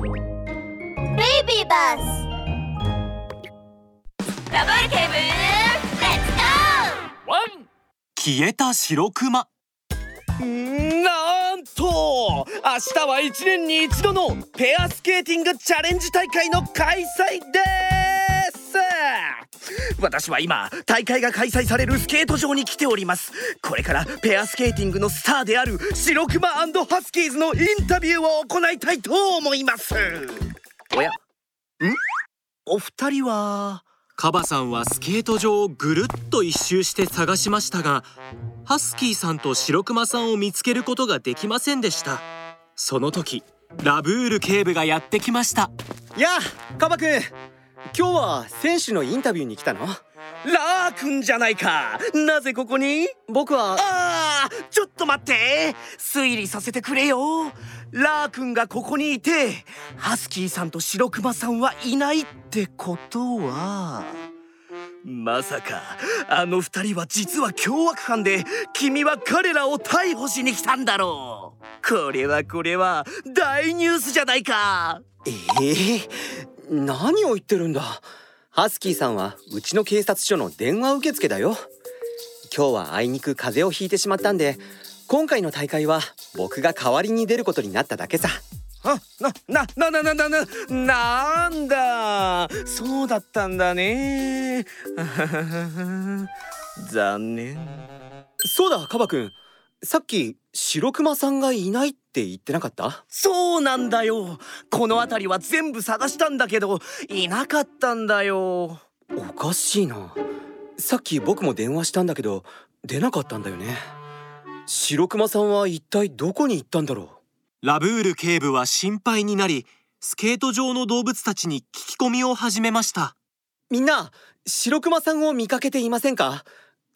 ベイビーバスラブール警部レッツゴーワン消えた白クマなんと明日は1年に一度のペアスケーティングチャレンジ大会の開催です私は今大会が開催されるスケート場に来ております。これからペアスケーティングのスターである白クマハスキーズのインタビューを行いたいと思います。おや？ん？お二人はカバさんはスケート場をぐるっと一周して探しましたがハスキーさんと白クマさんを見つけることができませんでした。その時ラブール警部がやってきました。やあカバくん今日は選手のインタビューに来たの？ラーくんじゃないか。なぜここに？僕はあーちょっと待って。推理させてくれよ。ラーくんがここにいてハスキーさんと白クマさんはいないってことは。まさかあの二人は実は凶悪犯で君は彼らを逮捕しに来たんだろう。これはこれは大ニュースじゃないか。ええ何を言ってるんだ？ハスキーさんはうちの警察署の電話受付だよ。今日はあいにく風邪をひいてしまったんで今回の大会は僕が代わりに出ることになっただけさ。あななななななななんだ？そうだったんだね。残念。そうだカバ君。さっき白クマさんがいないって言ってなかった？そうなんだよ。この辺りは全部探したんだけどいなかったんだよ。おかしいな。さっき僕も電話したんだけど出なかったんだよね。白クマさんは一体どこに行ったんだろう？ラブール警部は心配になりスケート場の動物たちに聞き込みを始めました。みんな白クマさんを見かけていませんか？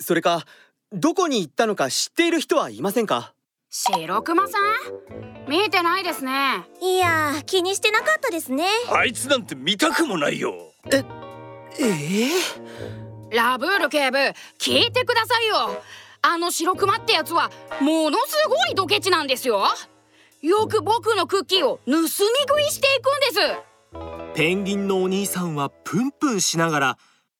それかどこに行ったのか知っている人はいませんか？白クマさん？見てないですね。いやー気にしてなかったですね。あいつなんて見たくもないよ。ええラブール警部聞いてくださいよ。あの白クマってやつはものすごいドケチなんですよ。よく僕のクッキーを盗み食いしていくんです。ペンギンのお兄さんはプンプンしながら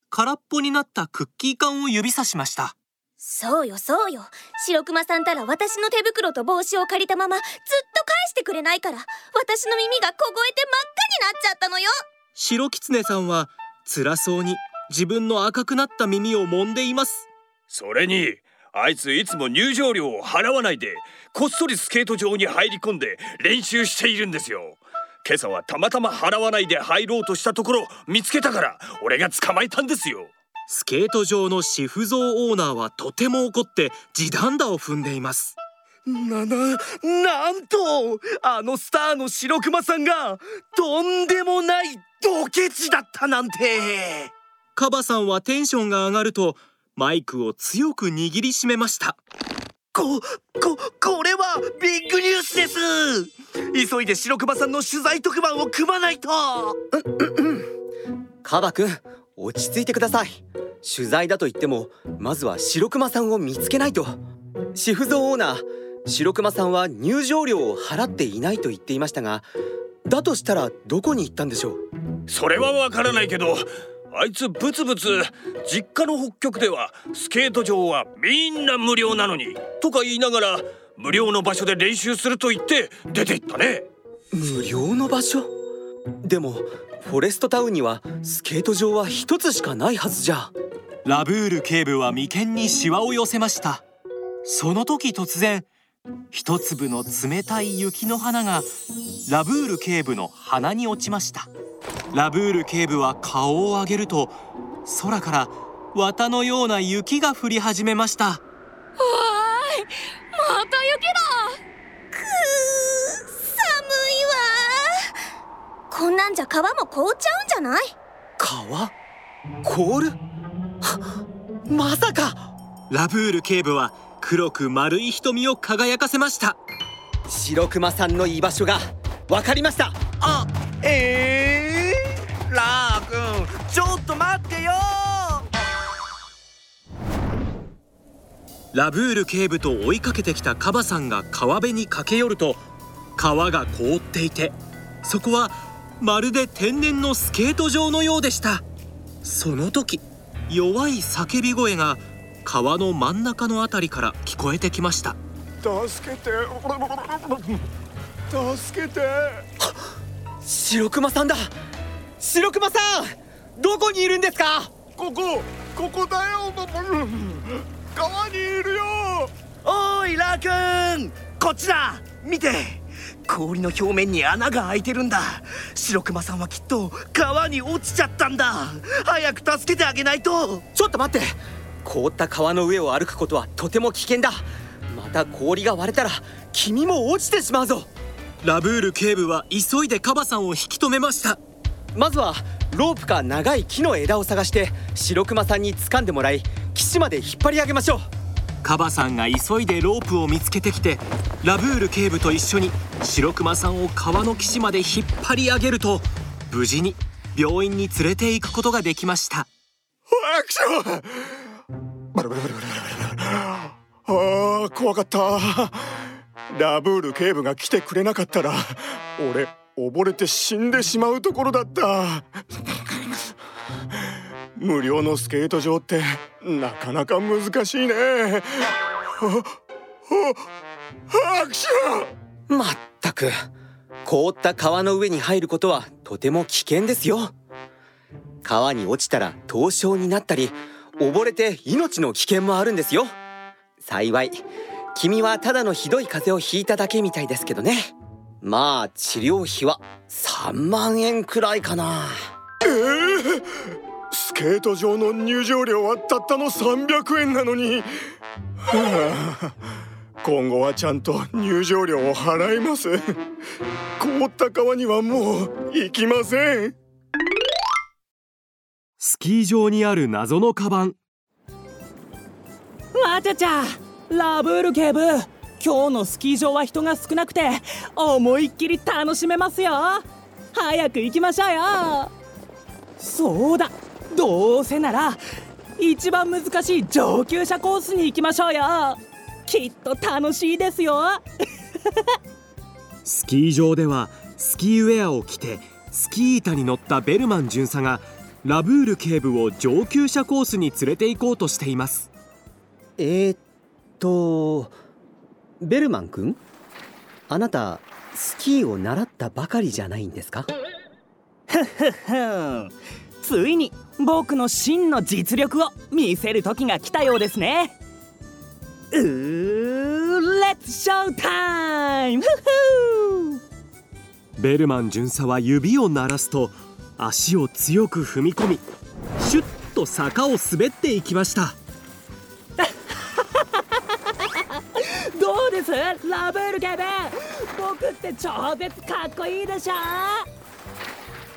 空っぽになったクッキー缶を指さしましたそうよそうよ。白クマさんたら私の手袋と帽子を借りたままずっと返してくれないから私の耳が凍えて真っ赤になっちゃったのよ。白キツネさんは辛そうに自分の赤くなった耳を揉んでいます。それにあいついつも入場料を払わないでこっそりスケート場に入り込んで練習しているんですよ。今朝はたまたま払わないで入ろうとしたところ見つけたから俺が捕まえたんですよスケート場のシフゾーオーナーはとても怒って地団打を踏んでいます。なななんとあのスターの白クマさんがとんでもないドケチだったなんて。カバさんはテンションが上がるとマイクを強く握りしめました。こここれはビッグニュースです。急いで白クマさんの取材特番を組まないと。カバくん落ち着いてください。取材だと言ってもまずは白クマさんを見つけないと。シフゾーオーナー白クマさんは入場料を払っていないと言っていましたがだとしたらどこに行ったんでしょう？それはわからないけどあいつブツブツ実家の北極ではスケート場はみんな無料なのにとか言いながら無料の場所で練習すると言って出て行ったね。無料の場所？でもフォレストタウンにはスケート場は一つしかないはずじゃ。ラブール警部は眉間にシワを寄せました。その時突然一粒の冷たい雪の花がラブール警部の鼻に落ちました。ラブール警部は顔を上げると空から綿のような雪が降り始めました。わーいまた雪だこんなんじゃ川も凍っちゃうんじゃない？川凍る？は まさか！ラブール警部は黒く丸い瞳を輝かせました。白クマさんの居場所がわかりました。あえー、ラーくんちょっと待ってよ！ラブール警部と追いかけてきたカバさんが川辺に駆け寄ると川が凍っていてそこはまるで天然のスケート場のようでした。その時弱い叫び声が川の真ん中のあたりから聞こえてきました。助けて。助けて。白熊さんだ。白熊さんどこにいるんですか？ここここだよ。川にいるよ。おいラーくんこっちだ。見て氷の表面に穴が開いてるんだ。白熊さんはきっと川に落ちちゃったんだ。早く助けてあげないと。ちょっと待って。凍った川の上を歩くことはとても危険だ。また氷が割れたら君も落ちてしまうぞ。ラブール警部は急いでカバさんを引き止めました。まずはロープか長い木の枝を探して白熊さんに掴んでもらい岸まで引っ張り上げましょうカバさんが急いでロープを見つけてきてラブール警部と一緒に白熊さんを川の岸まで引っ張り上げると無事に病院に連れて行くことができました。アクションバラバラバラバラバラあ怖かった。ラブール警部が来てくれなかったら俺溺れて死んでしまうところだった。無料のスケート場ってなかなか難しいね。まったく凍った川の上に入ることはとても危険ですよ。川に落ちたら凍傷になったり溺れて命の危険もあるんですよ。幸い君はただのひどい風邪をひいただけみたいですけどね。まあ治療費は3万円くらいかな。えー、スケート場の入場料はたったの300円なのに、はあ、今後はちゃんと入場料を払います。凍った川にはもう行きません。スキー場にある謎のカバン。わちゃちゃラブール警部。今日のスキー場は人が少なくて思いっきり楽しめますよ。早く行きましょうよ。そうだどうせなら一番難しい上級者コースに行きましょうよ。きっと楽しいですよ。スキー場ではスキーウェアを着てスキー板に乗ったベルマン巡査がラブール警部を上級者コースに連れて行こうとしています。えー、っとベルマン君？あなたスキーを習ったばかりじゃないんですか？ふふふついに僕の真の実力を見せる時が来たようですね。うーレッツショータイム！ベルマン巡査は指を鳴らすと足を強く踏み込みシュッと坂を滑っていきました。どうです？ラブール警部僕って超絶かっこいいでしょ？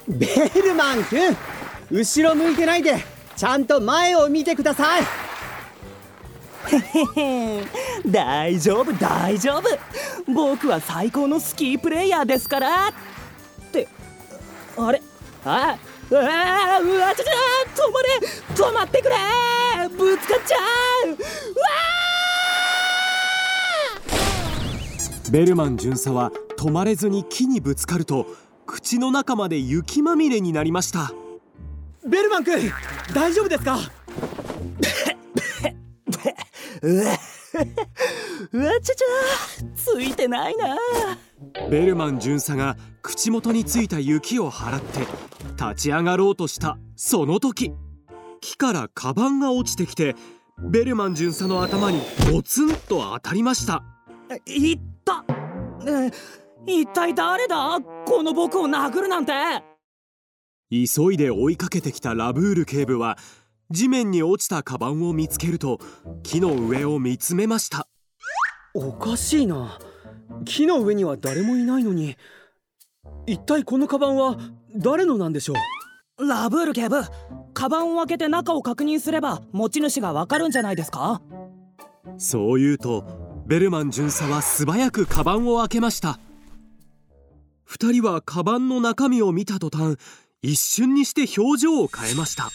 ベルマン君後ろ向いてないでちゃんと前を見てください。大丈夫大丈夫。僕は最高のスキープレイヤーですから。ってあれ？あうわうわちゃちゃ止まれ。止まってくれ。ぶつかっちゃう。うわベルマン巡査は止まれずに木にぶつかると口の中まで雪まみれになりました。ベルマン君大丈夫ですか？うわうわちゃちゃついてないな。ベルマン巡査が口元についた雪を払って立ち上がろうとしたその時木からカバンが落ちてきてベルマン巡査の頭にゴツンと当たりました。いった。え一体誰だ？この僕を殴るなんて急いで追いかけてきたラブール警部は地面に落ちたカバンを見つけると木の上を見つめました。おかしいな。木の上には誰もいないのに。一体このカバンは誰のなんでしょう？ラブール警部カバンを開けて中を確認すれば持ち主がわかるんじゃないですか？そう言うとベルマン巡査は素早くカバンを開けました。二人はカバンの中身を見た途端一瞬にして表情を変えました。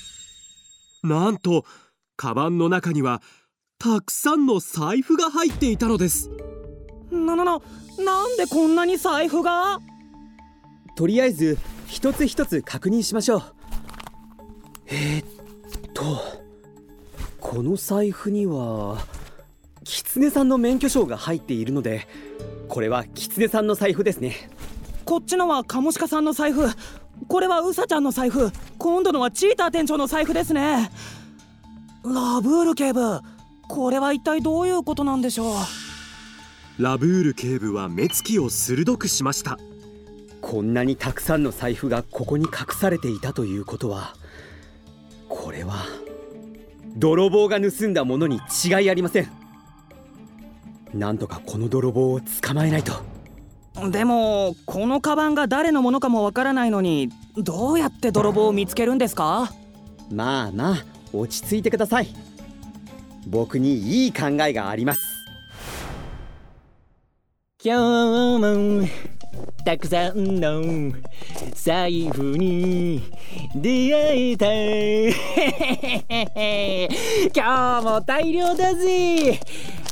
なんとカバンの中にはたくさんの財布が入っていたのです。ななななんでこんなに財布が？とりあえず一つ一つ確認しましょう。えー、っとこの財布には狐さんの免許証が入っているのでこれは狐さんの財布ですね。こっちのはカモシカさんの財布これはウサちゃんの財布。今度のはチーター店長の財布ですね。ラブール警部。これは一体どういうことなんでしょう。ラブール警部は目つきを鋭くしました。こんなにたくさんの財布がここに隠されていたということはこれは泥棒が盗んだものに違いありません。なんとかこの泥棒を捕まえないと。でもこのカバンが誰のものかもわからないのにどうやって泥棒を見つけるんですか？まあまあ落ち着いてください。僕にいい考えがあります。今日もたくさんの財布に出会えた 今日も大量だぜ。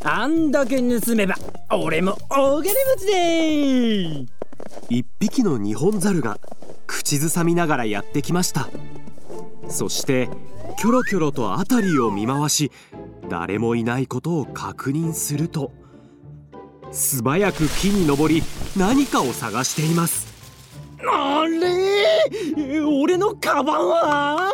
あんだけ盗めば俺も大金持ちで一匹のニホンザルが口ずさみながらやってきました。そしてキョロキョロと辺りを見回し誰もいないことを確認すると。素早く木に登り何かを探しています。あれ？俺のカバンは？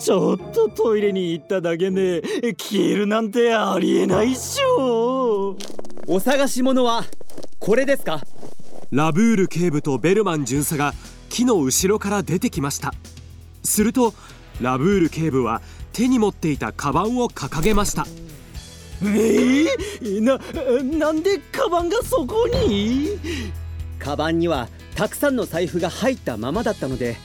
ちょっとトイレに行っただけで消えるなんてありえないっしょ。お探し物はこれですか？ラブール警部とベルマン巡査が木の後ろから出てきました。するとラブール警部は手に持っていたカバンを掲げましたえー、ななんでカバンがそこに？カバンにはたくさんの財布が入ったままだったので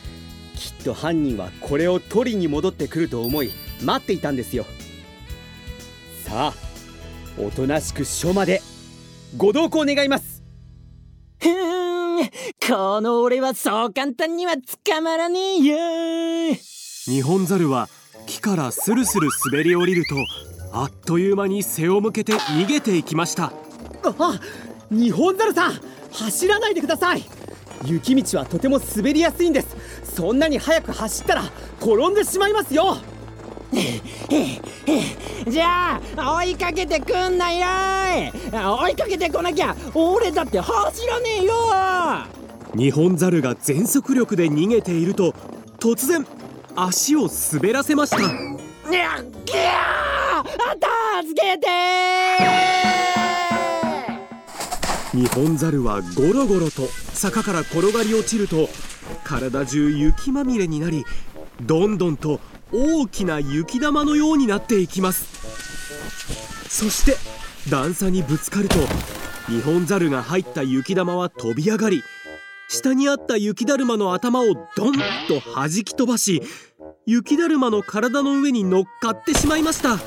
きっと犯人はこれを取りに戻ってくると思い待っていたんですよ。さあおとなしく署までご同行願います。ふーんこの俺はそう簡単には捕まらねえよ。ニホンザルは木からスルスル滑り降りるとあっという間に背を向けて逃げていきました。あニホンザルさん走らないでください。雪道はとても滑りやすいんです。そんなに速く走ったら転んでしまいますよ。じゃあ追いかけてくんなよ追いかけてこなきゃ俺だって走らねえよ。ニホンザルが全速力で逃げていると突然足を滑らせました。いやギャー助けてニホンザルはゴロゴロと坂から転がり落ちると体中雪まみれになりどんどんと大きな雪玉のようになっていきます。そして段差にぶつかるとニホンザルが入った雪玉は飛び上がり下にあった雪だるまの頭をドンと弾き飛ばし雪だるまの体の上に乗っかってしまいました。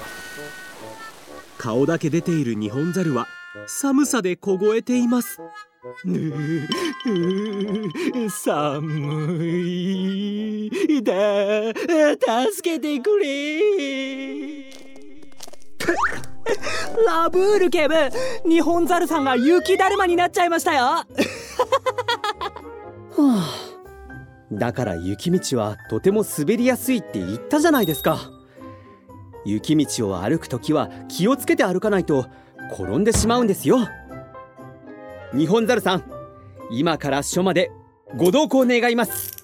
顔だけ出ているニホンザルは寒さで凍えています。寒い。だ助けてくれ。ラブール警部日本ザルさんが雪だるまになっちゃいましたよ。はあ。だから雪道はとても滑りやすいって言ったじゃないですか雪道を歩くときは気をつけて歩かないと転んでしまうんですよ。日本猿さん今から署までご同行願います。